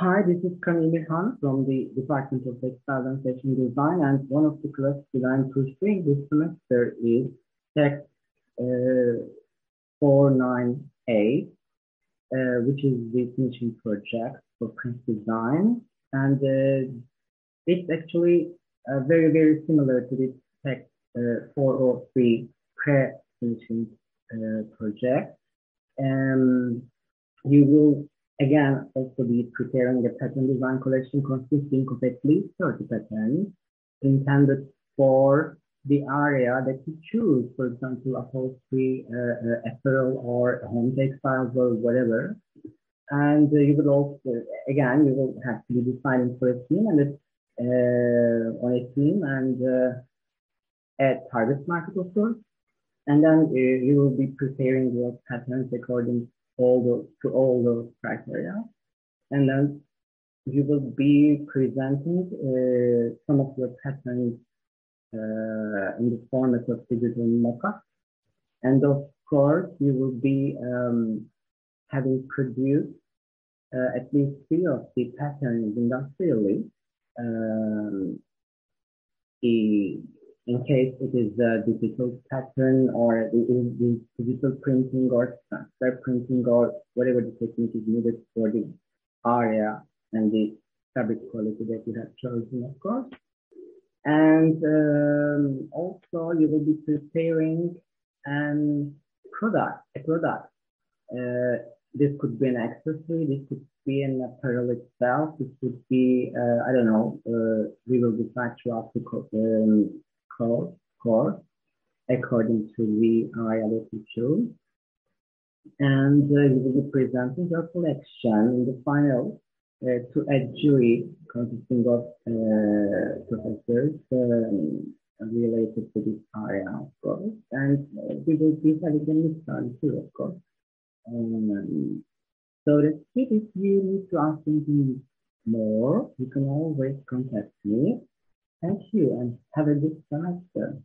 Hi, this is Kamil Han from the Department of Textile and Fashion Design, and one of the classes I'm pursuing this semester is Tech uh, 498, uh, which is the finishing project for print design, and uh, it's actually uh, very, very similar to the Tech uh, 403 pre-finishing uh, project. Um, you will Again, also be preparing a pattern design collection consisting of at least 30 patterns intended for the area that you choose, for example, upholstery, uh, uh, apparel, or home textiles, or whatever. And uh, you will also, again, you will have to be deciding for a team and uh, on a team and uh, at target market, of course. And then uh, you will be preparing your patterns according all the, to all those criteria. And then you will be presenting uh, some of your patterns uh, in the format of digital mockup. And of course, you will be um, having produced uh, at least three of the patterns industrially. Um, in case it is a digital pattern or is digital printing or transfer printing or whatever the technique is needed for the area and the fabric quality that you have chosen, of course. And um, also you will be preparing an product, a product. Uh, this could be an accessory, this could be an apparel itself, this could be, uh, I don't know, uh, we will decide throughout the um, course, according to the reality show. And uh, you will be presenting your collection in the final uh, to a jury consisting of uh, professors um, related to this area, of course. And uh, we will be having a mid too, of course. Um, so it. If you need to ask anything more, you can always contact me. Thank you and have a good semester.